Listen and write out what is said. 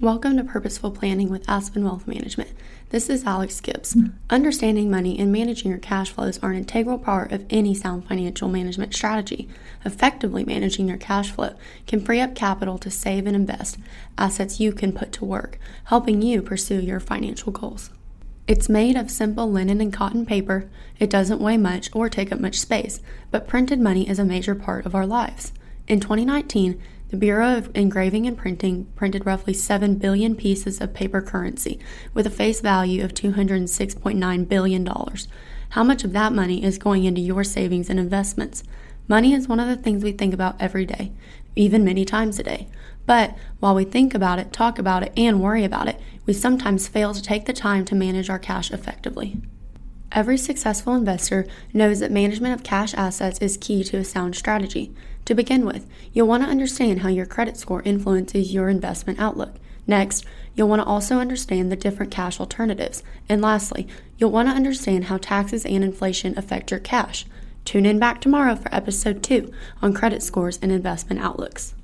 Welcome to Purposeful Planning with Aspen Wealth Management. This is Alex Gibbs. Understanding money and managing your cash flows are an integral part of any sound financial management strategy. Effectively managing your cash flow can free up capital to save and invest, assets you can put to work, helping you pursue your financial goals. It's made of simple linen and cotton paper. It doesn't weigh much or take up much space, but printed money is a major part of our lives. In 2019, the Bureau of Engraving and Printing printed roughly 7 billion pieces of paper currency with a face value of $206.9 billion. How much of that money is going into your savings and investments? Money is one of the things we think about every day, even many times a day. But while we think about it, talk about it, and worry about it, we sometimes fail to take the time to manage our cash effectively. Every successful investor knows that management of cash assets is key to a sound strategy. To begin with, you'll want to understand how your credit score influences your investment outlook. Next, you'll want to also understand the different cash alternatives. And lastly, you'll want to understand how taxes and inflation affect your cash. Tune in back tomorrow for episode 2 on credit scores and investment outlooks.